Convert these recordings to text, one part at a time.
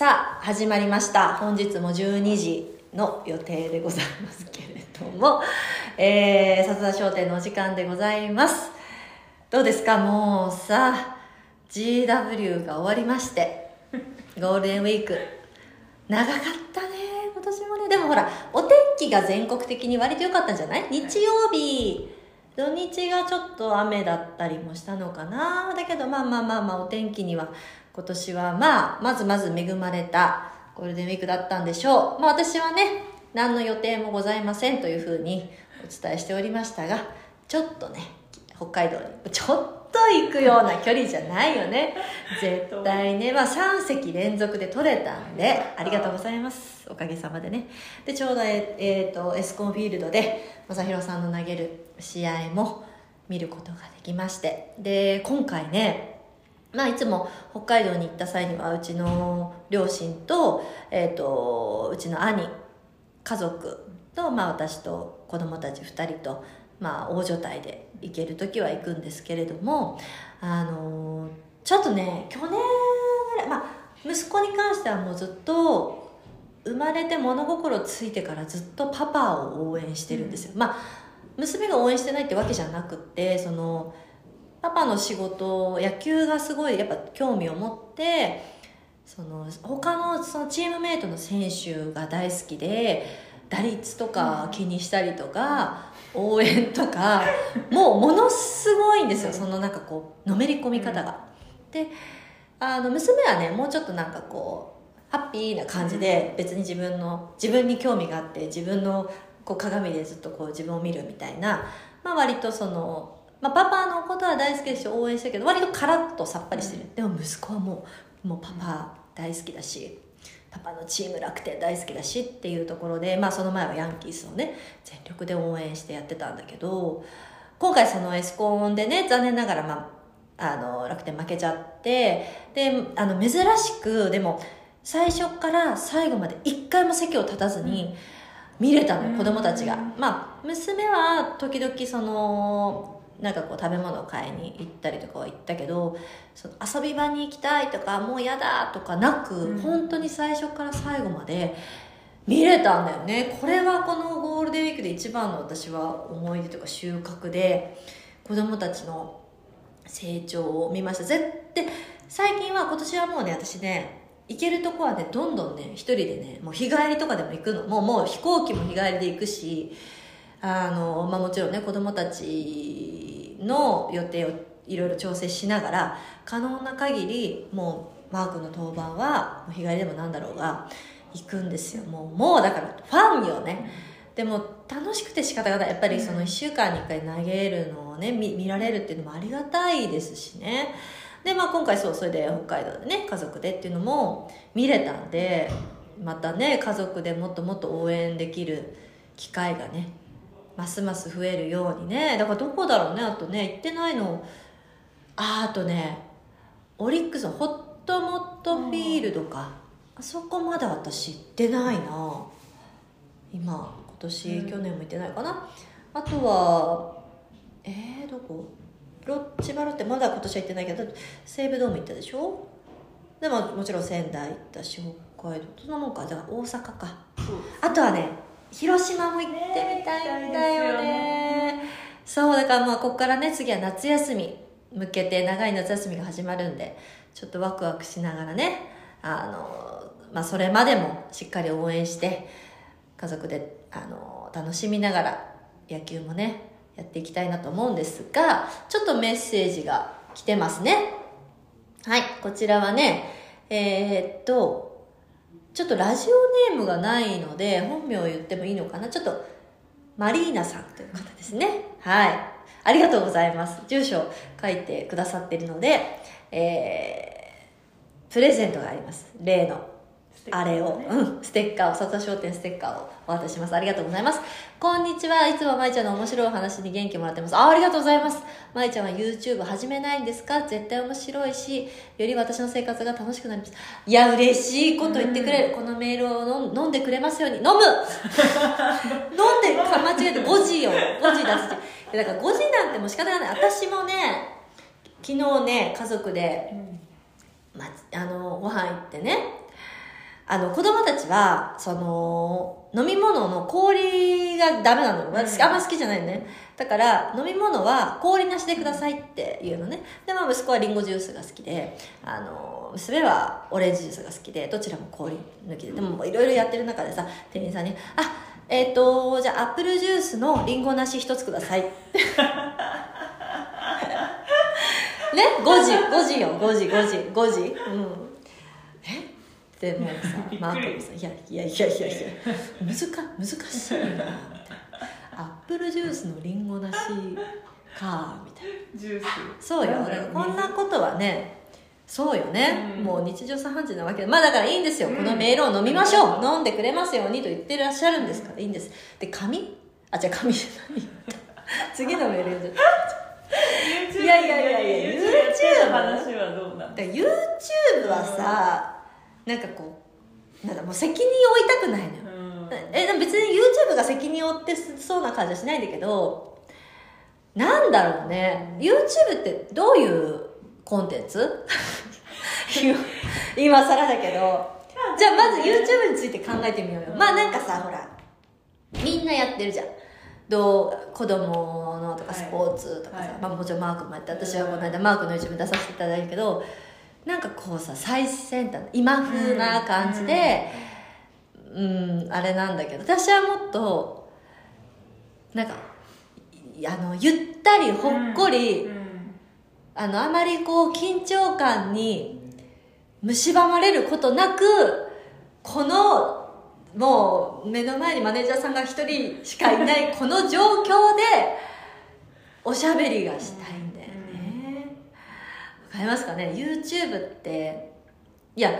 さあ始まりました。本日も12時の予定でございますけれども。えー、笹田商店のお時間でございます。どうですか？もうさ GW が終わりまして。ゴールデンウィーク。長かったね今年もね。でもほらお天気が全国的に割と良かったんじゃない？日曜日。土日がちょっと雨だったりもしたのかな。だけどまあまあまあまあお天気には今年はまあまずまず恵まれたゴールデンウィークだったんでしょう。まあ私はね何の予定もございませんというふうにお伝えしておりましたがちょっとね北海道にちょっと行くような距離じゃないよね。絶対ねまあ3席連続で取れたんでありがとうございます。おかげさまでね。でちょうどええー、とエスコンフィールドで正弘さんの投げる試合も見ることができまして。で今回ねまあ、いつも北海道に行った際にはうちの両親と,、えーと、うちの兄家族と、まあ、私と子供たち2人と、まあ、大所帯で行ける時は行くんですけれどもあのちょっとね去年ぐらい、まあ、息子に関してはもうずっと生まれて物心ついてからずっとパパを応援してるんですよ、うん、まあ娘が応援してないってわけじゃなくてそのパパの仕事野球がすごいやっぱ興味を持ってその他のそのチームメイトの選手が大好きで打率とか気にしたりとか、応援とかもうものすごいんですよ。そのなんかこうのめり込み方が。であの娘はねもうちょっとなんかこうハッピーな感じで別に自分の自分に興味があって自分のこう鏡でずっとこう自分を見るみたいな、まあ、割とそのまあ、パパのことは大好きですし応援してるけど割とカラッとさっぱりしてる、うん、でも息子はもうもうパパ大好きだしパパのチーム楽天大好きだしっていうところで、まあ、その前はヤンキースをね全力で応援してやってたんだけど今回そのエスコンでね残念ながら、まあ、あの楽天負けちゃってであの珍しくでも最初から最後まで一回も席を立たずに見れたのよ、子供たちが。まあ娘は時々そのなんかこう食べ物を買いに行ったりとかは行ったけどその遊び場に行きたいとかもう嫌だとかなく、うん、本当に最初から最後まで見れたんだよね。これはこのゴールデンウィークで一番の私は思い出とか収穫で子供たちの成長を見ました。絶対最近は今年はもうね私ね行けるとこはねどんどんね一人でねもう日帰りとかでも行くの。もうもう飛行機も日帰りで行くしあの、まあ、もちろんね子供たちの予定をいろいろ調整しながら可能な限りもうマークの当番は日帰りでもなんだろうが行くんですよ。もうもうだからファンよね。でも楽しくて仕方がない。やっぱりその1週間に1回投げるのをね見見られるっていうのもありがたいですしね。でまあ今回そうそれで北海道でね家族でっていうのも見れたんでまたね家族でもっともっと応援できる機会がねますます増えるようにね。だからどこだろうね。あとね行ってないの。ああとねオリックスのホットモットフィールドか。あそこまだ私行ってないな。今今年、うん、去年も行ってないかな。あとはえー、どこ？ロッチバロってまだ今年は行ってないけど西武ドーム行ったでしょ？でももちろん仙台行ったし北海道。そんなもんか。じゃあ大阪か。あとはね広島も行ってみたいんだよね、ね、そうだからまあここからね次は夏休み向けて長い夏休みが始まるんでちょっとワクワクしながらねあの、まあ、それまでもしっかり応援して家族であの楽しみながら野球もねやっていきたいなと思うんですがちょっとメッセージが来てますね。はいこちらはねえー、っとちょっとラジオネームがないので、本名を言ってもいいのかな？ちょっと、マリーナさんという方ですね。はい。ありがとうございます。住所書いてくださってるので、えー、プレゼントがあります。例のあれを、うん、ステッカーを、笹商店ステッカーをお渡しします。ありがとうございます。こんにちは。いつもまいちゃんの面白い話に元気もらってます。あ、ありがとうございます。まいちゃんは YouTube 始めないんですか？絶対面白いし、より私の生活が楽しくなります。いや、嬉しいこと言ってくれる。このメールを飲んでくれますように。飲む 飲んで、間違えて5時よ。5時出すだから5時なんてもう仕方がない。私もね、昨日ね、家族で、まあ、あの、ご飯行ってね、あの、子供たちは、その、飲み物の氷がダメなの。私、あんま好きじゃないのね。だから、飲み物は氷なしでくださいって言うのね。で、まあ、息子はリンゴジュースが好きで、あの、娘はオレンジジュースが好きで、どちらも氷抜きで。でも、いろいろやってる中でさ、店員さんに、あ、えっ、と、じゃあ、アップルジュースのリンゴなし一つください。ね、5時、5時よ、5時、5時、5時。うん。えでもうさ マークもさ「いやいやいやいやいや難か難しいな」みたいな「アップルジュースのリンゴなしか」みたいな。ジュース。そうよ。こんなことはねそうよね、うん。もう日常茶飯事なわけ。でまあだからいいんですよ、うん。このメールを飲みましょう。飲んでくれますようにと言ってらっしゃるんですから。いいんです。で紙？あじゃあ紙じゃない 次のメール読んじゃった YouTube いやいやいやいや YouTube やってる話はどうなんだ YouTube はさ、なんかこうなんかもう責任を負いたくないのよ、うん。え別に YouTube が責任を負ってそうな感じはしないんだけどなんだろうね。YouTube ってどういうコンテンツ？今 今更だけど。じゃあまず YouTube について考えてみようよ。まあなんかさほらみんなやってるじゃん。どう子供のとかはい。スポーツとかさ、はい。まあ、もちろんマークもやって私はこの間マークの YouTube 出させていただいたけどなんかこうさ最先端今風な感じで、うん、あれなんだけど私はもっとなんかいあのゆったりほっこり、うん。あのあまりこう緊張感に蝕まれることなくこのもう目の前にマネージャーさんが一人しかいないこの状況でおしゃべりがしたいわかりますかね。YouTube っていや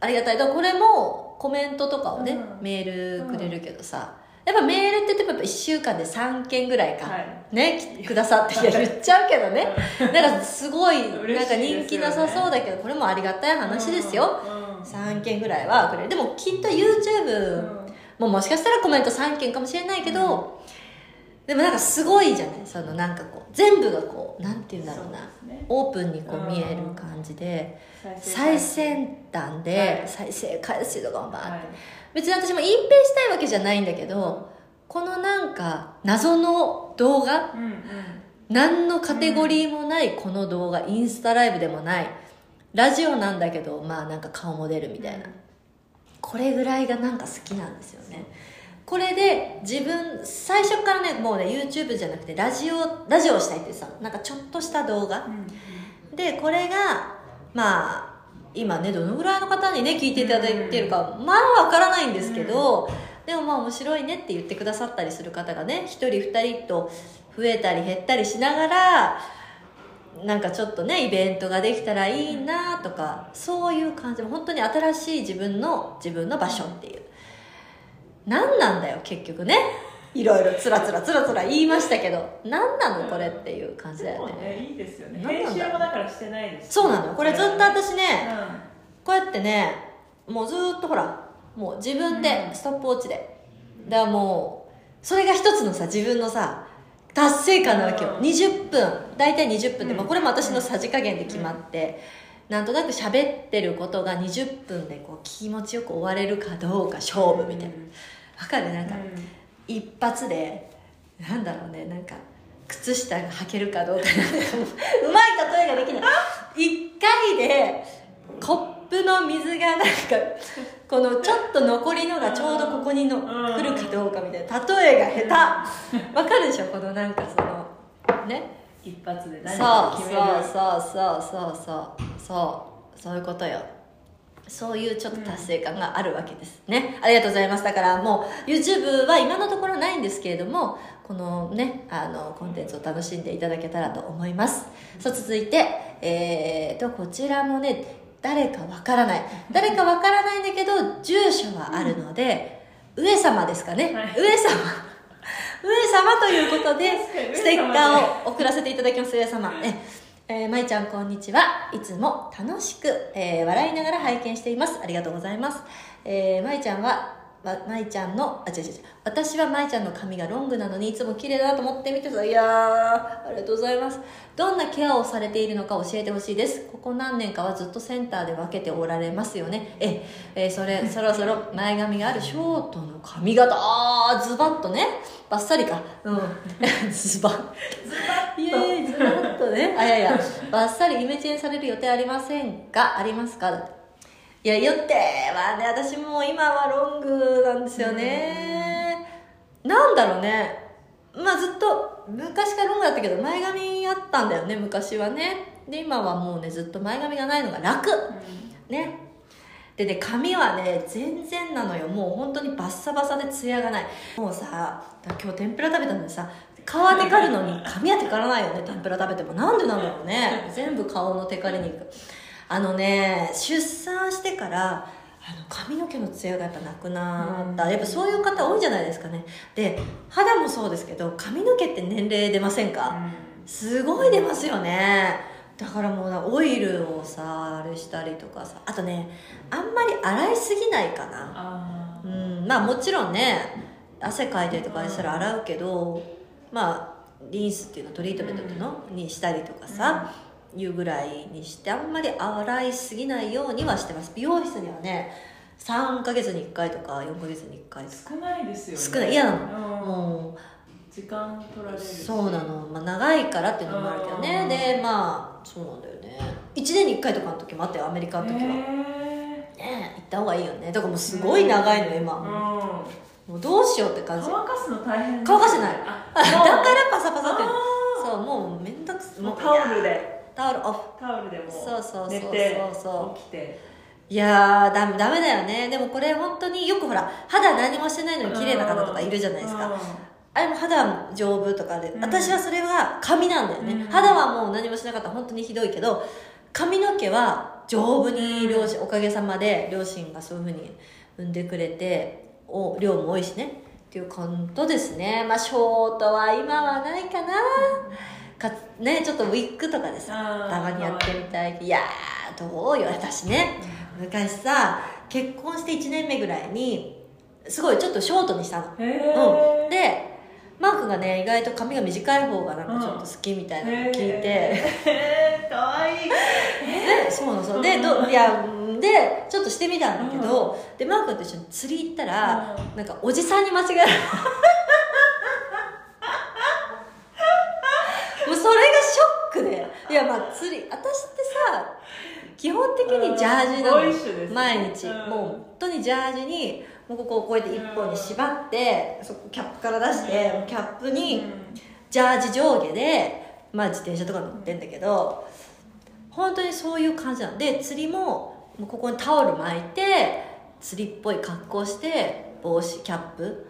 ありがたい。だからこれもコメントとかをね、うん。メールくれるけどさ。やっぱメールってやっぱ1週間で3件ぐらいか、はい。ねきくださって言っちゃうけどね。なんかすごいなんか人気なさそうだけどこれもありがたい話ですよ、うん3件ぐらいはくれる。でもきっと YouTube ももしかしたらコメント3件かもしれないけど、でもなんかすごいじゃない？そのなんかこう全部がこうなんて言うんだろうな。ね。オープンにこう見える感じで再最先端ではい。再生回数とかもバーって。はい。別に私も隠蔽したいわけじゃないんだけどこのなんか謎の動画うんうん。何のカテゴリーもないこの動画、インスタライブでもないラジオなんだけどまあなんか顔も出るみたいな、これぐらいがなんか好きなんですよねこれで自分最初からねもうね YouTube じゃなくてラジオラジオをしたいってさなんかちょっとした動画。うんでこれがまあ今ねどのぐらいの方にね聞いていただいてるかまあわからないんですけど、でもまあ面白いねって言ってくださったりする方がね1人2人と増えたり減ったりしながらなんかちょっとねイベントができたらいいなとかそういう感じ。本当に新しい自分の自分の場所っていう何なんだよ結局ね。いろいろつらつらつらつら言いましたけど何なのこれっていう感じだよね。ねいいですよね。編集もだからしてないです。そうなのよ。これずっと私ねうこうやってねもうずーっとほらもう自分でうん。ストップウォッチで。だからもうそれが一つのさ自分のさ達成感なわけよ、うん。20分。大体20分で、うん。まあ、これも私のさじ加減で決まって、なんとなく喋ってることが20分でこう気持ちよく終われるかどうか勝負みたいな。わかる？なんか一発でなんだろうね。なんか靴下が履けるかどうか。うまい例えができない。一回でコップの水がなんかこのちょっと残りのがちょうどここにのうん。来るかどうかみたいな。例えが下手。わかるでしょ？このなんかそのね？一発で何か決める。そうそうそうそうそうそうそういうことよ。そういうちょっと達成感があるわけですね、ありがとうございます。だからもう YouTube は今のところないんですけれどもこのねあのコンテンツを楽しんでいただけたらと思います。さあ続いてえー、とこちらもね誰かわからない。誰かわからないんだけど住所はあるので、上様ですかね、はい。上様。上様ということでステッカーを送らせていただきます上様。ええー、まいちゃんこんにちは。いつも楽しく、えー笑いながら拝見しています。ありがとうございます、えー、まいちゃんはま舞ちゃんのあ違う違う違う。私は舞ちゃんの髪がロングなのにいつも綺麗だなと思って見てた。いやーありがとうございます。どんなケアをされているのか教えてほしいです。ここ何年かはずっとセンターで分けておられますよね。ええーそれ そろそろ前髪があるショートの髪型。あーズバッとね。バッサリか。うん。ズバッイエーイズバッとねあいやいやバッサリイメチェンされる予定ありませんかありますか？だっていや、予定はね、私もう今はロングなんですよね。なんだろうね。まあずっと、昔からロングだったけど、前髪あったんだよね、昔はね。で、今はもうね、ずっと前髪がないのが楽。ね。でね、髪はね、全然なのよ。もう本当にバッサバサでツヤがない。もうさ、今日天ぷら食べたのにさ、皮テカるのに髪はテカらないよね、天ぷら食べても。なんでなんだろうね。全部顔のテカりに行く。あのね出産してからあの髪の毛のツヤがやっぱなくなった、やっぱそういう方多いんじゃないですかね。で肌もそうですけど髪の毛って年齢出ませんか、すごい出ますよね。だからもうなオイルをさあれしたりとかさ。あとねあんまり洗いすぎないかな。あうん。まあもちろんね汗かいたりとかしたら洗うけどまあリンスっていうのトリートメントっていうのにしたりとかさ、いうぐらいにしてあんまり洗いすぎないようにはしてます。美容室にはね3ヶ月に1回とか4ヶ月に1回とか。少ないですよね。少ない。嫌なのうん。も時間取られうるし。そうなの、まあ、長いからっていうのもあるけどね。うん。でまあそうなんだよね。1年に1回とかの時もあったよアメリカの時は、ねへ行った方がいいよね。だからもうすごい長いの今、うんもうどうしようって感じ。乾かすの大変乾かしてない。あ だからパサパサって。そうもうめんどくさもうタオルで。タオルオフ。タオルでもそうそうそうそう。そう起きて。いやーダメダメだよね。でもこれ本当によくほら肌何もしてないのに綺麗な方とかいるじゃないですか。あれも肌丈夫とかで、うん。私はそれは髪なんだよね、うん。肌はもう何もしなかったら本当にひどいけど髪の毛は丈夫に両親おかげさまで両親がそういうふうに産んでくれてお量も多いしね。っていうことですね。まあショートは今はないかな、かねちょっとウィッグとかでさたまにやってみたい。いやーどうよ私ね。昔さ結婚して1年目ぐらいにすごいちょっとショートにしたの。うん、でマークがね意外と髪が短い方がなんかちょっと好きみたいなの聞いて、へーかわいい。でそうなのそう。でどいやでちょっとしてみたんだけど、でマー君と一緒に釣り行ったら、なんかおじさんに間違えられた。もうそれがショックで。いやまあ釣り私ってさ基本的にジャージなの。毎日、うん。もう本当にジャージにもうここをこうやって一本に縛って、そこキャップから出して、キャップにジャージ上下で、まあ、自転車とか乗ってんだけど本当にそういう感じなの。で釣りももうここにタオル巻いて釣りっぽい格好して帽子キャップ。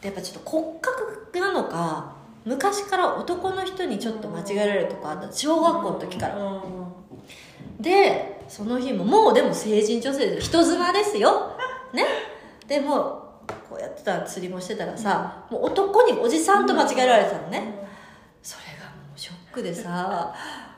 でやっぱちょっと骨格なのか昔から男の人にちょっと間違えられるとかあった。小学校の時から。うん。でその日ももうでも成人女性です人妻ですよ。ねでもこうやってたら釣りもしてたらさもう男におじさんと間違えられてたのね。それがもうショックでさ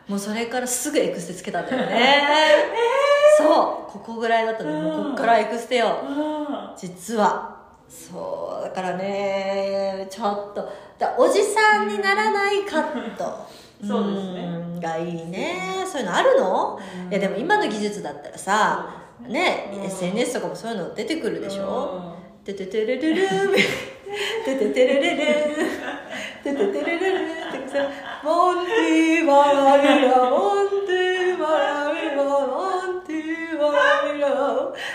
もうそれからすぐエクステつけたんだよね、そうここぐらいだったのにもうこっからエクステよ。あ実は。そうだからねちょっと。だおじさんにならないカット。そうですね。うんがいいね。そういうのあるの、うん。いやでも今の技術だったらさねうん。SNS とかもそういうの出てくるでしょ？うてててれれれんてててれれれんてててれれれんってさモンティバラビラモンティバラビラモンティバラビラ。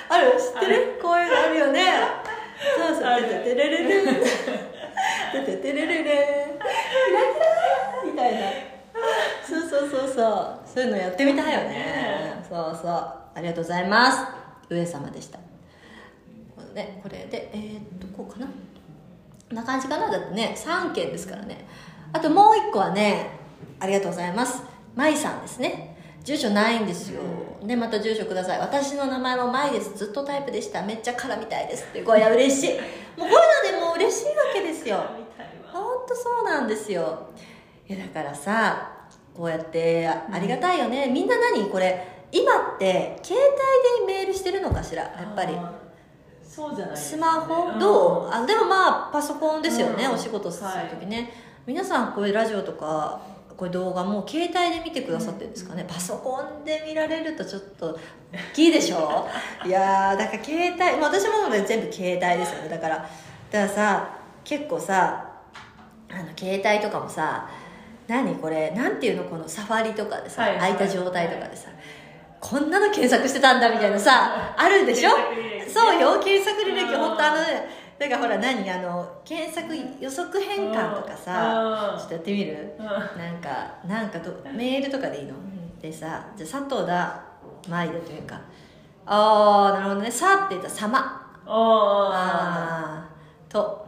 ある知ってる？こういうのあるよね。そうそうてててれれれんてててれれれんキラキラみたいな。そうそうそうそう。そういうのやってみたいよね。そうそうありがとうございます。上様でした。ね、これでえーっとこうかな。こんな感じかな。だってね3件ですからね。あともう1個はねありがとうございます。舞さんですね。住所ないんですよ。でまた住所ください。私の名前も舞です。ずっとタイプでした。めっちゃカラみたいです。ってこういや嬉しい。もうこういうのでもう嬉しいわけですよ。本当そうなんですよ。いやだからさこうやってあありがたいよね、みんな何？これ今って携帯でメールしてるのかしら？やっぱり。そうじゃないですスね。マホんどう？あでもまあパソコンですよね、うん。お仕事する時ね、皆さんこういうラジオとかこういう動画も携帯で見てくださってるんですかね、パソコンで見られるとちょっと大きいでしょ？いやーだから携帯、まあ、私もね全部携帯ですよね。だからだからさ結構さあの携帯とかもさ何これ？なんていうの？このサファリとかでさ、はい。空いた状態とかでさ、こんなの検索してたんだみたいなさあるでしょ？ね。そうよ検索履歴うん本当あのねだからほら何？あの検索予測変換とかさうん。ちょっとやってみる？うん。なんかなんかどメールとかでいいの？でさじゃあ佐藤田舞だというかああなるほどね「さ」って言ったら「様」あああと。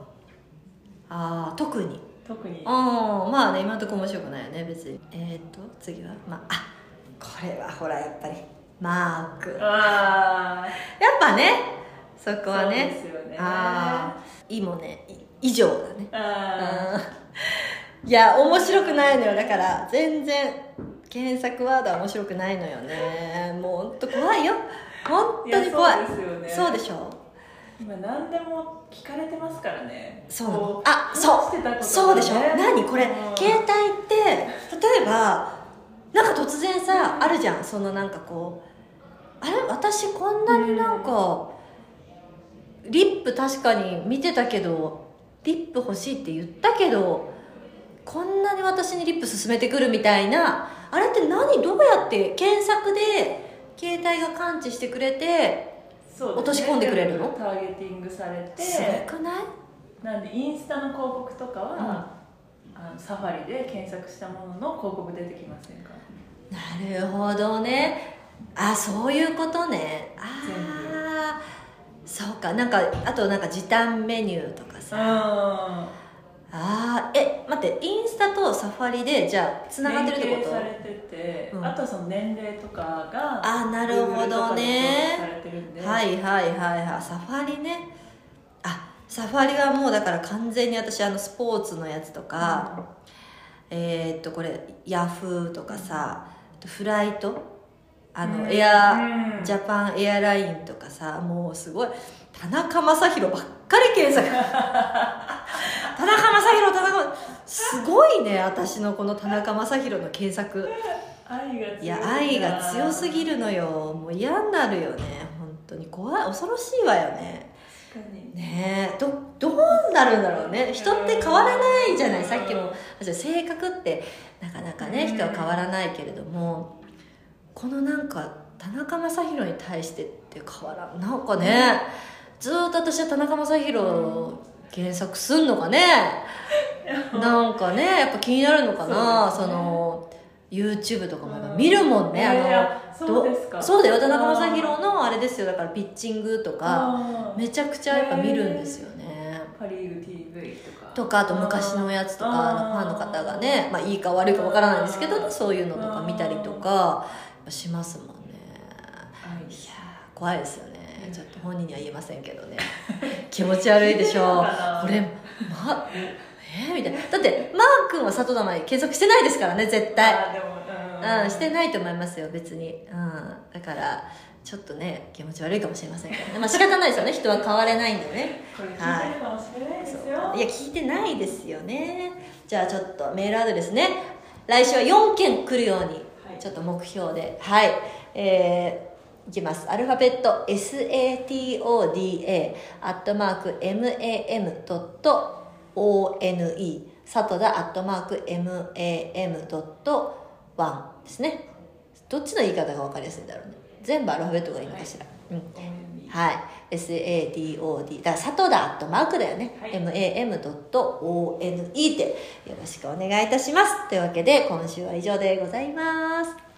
ああ特に。特に。ああまあね今のところ面白くないよね別に。えっ、と次は？まああこれはほらやっぱりマーク。あやっぱねそこあはね。そうですよね。ああいいもねい以上だね。あうん。いや面白くないのよ。だから全然検索ワードは面白くないのよね。もう本当怖いよ。本当に怖い。そうですよね。そうでしょ？今何でも聞かれてますからね。そう。あそう。そうでしょ？何？これうん。携帯って例えばなんか突然さあるじゃん。そのなんかこうあれ？私こんなになんかリップ確かに見てたけどリップ欲しいって言ったけどこんなに私にリップ勧めてくるみたいなあれって何？どうやって？検索で携帯が感知してくれて落とし込んでくれるの？ターゲティングされて。すごくない？なんでインスタの広告とかは、あのサファリで検索したものの広告出てきませんか？なるほどね。あそういうことね。ああそうか。なんかあとなんか時短メニューとかさ。ああー。え待ってインスタとサファリでじゃあつながってるってこと？されてて、うん。あとはその年齢とかがあなるほどね。はいはいはいはい。サファリね。あサファリはもうだから完全に私あのスポーツのやつとか、えーっとこれヤフーとかさ。あとフライトあの、うん。エアうん。ジャパンエアラインとかさもうすごい。田中将大ばっかり検索。田中将大田中すごいね私のこの田中将大の検索。いいや愛が強すぎるのよ。もう嫌になるよね本当に。怖い恐ろしいわよねねえ。どどうなるんだろうね。人って変わらないじゃない。さっきも性格ってなかなかね人は変わらないけれどもこのなんか田中将大に対してって変わらんなんかねずーっと私は田中将大検索すんのかね？なんかねやっぱ気になるのかな？そ,、の YouTube とかもやっぱ見るもんね、あのいやいやそうですか。どそうだよ。田中将大のあれですよ。だからピッチングとかめちゃくちゃやっぱ見るんですよね。パ・リーグ TV とか。とかあと昔のやつとかあのファンの方がね、まあ、いいか悪いかわからないんですけどそういうのとか見たりとかやっぱしますもんね。愛い。やー怖いですよね。ちょっと本人には言えませんけどね。気持ち悪いでしょう。これまえーみたいな。だってマー君は里田舞検索してないですからね絶対。あーでもうん、してないと思いますよ別に、うん、だからちょっとね気持ち悪いかもしれませんけどね。まあ仕方ないですよね。人は変われないんでね。これ聞いてるかもしれないですよ、い。や聞いてないですよね。じゃあちょっとメールアドレスね。来週は4件来るようにはい。ちょっと目標で。はい、えー、いきます。アルファベット SATODA アットマーク MAM.ONE サトダアットマーク MAM.1 ですねどっちの言い方が分かりやすいんだろうね全部アルファベットがいいのかしら、うんはい。SADOD。だから、サトダアットマークだよね。はい mam.one でよろしくお願いいたします。というわけで、今週は以上でございます。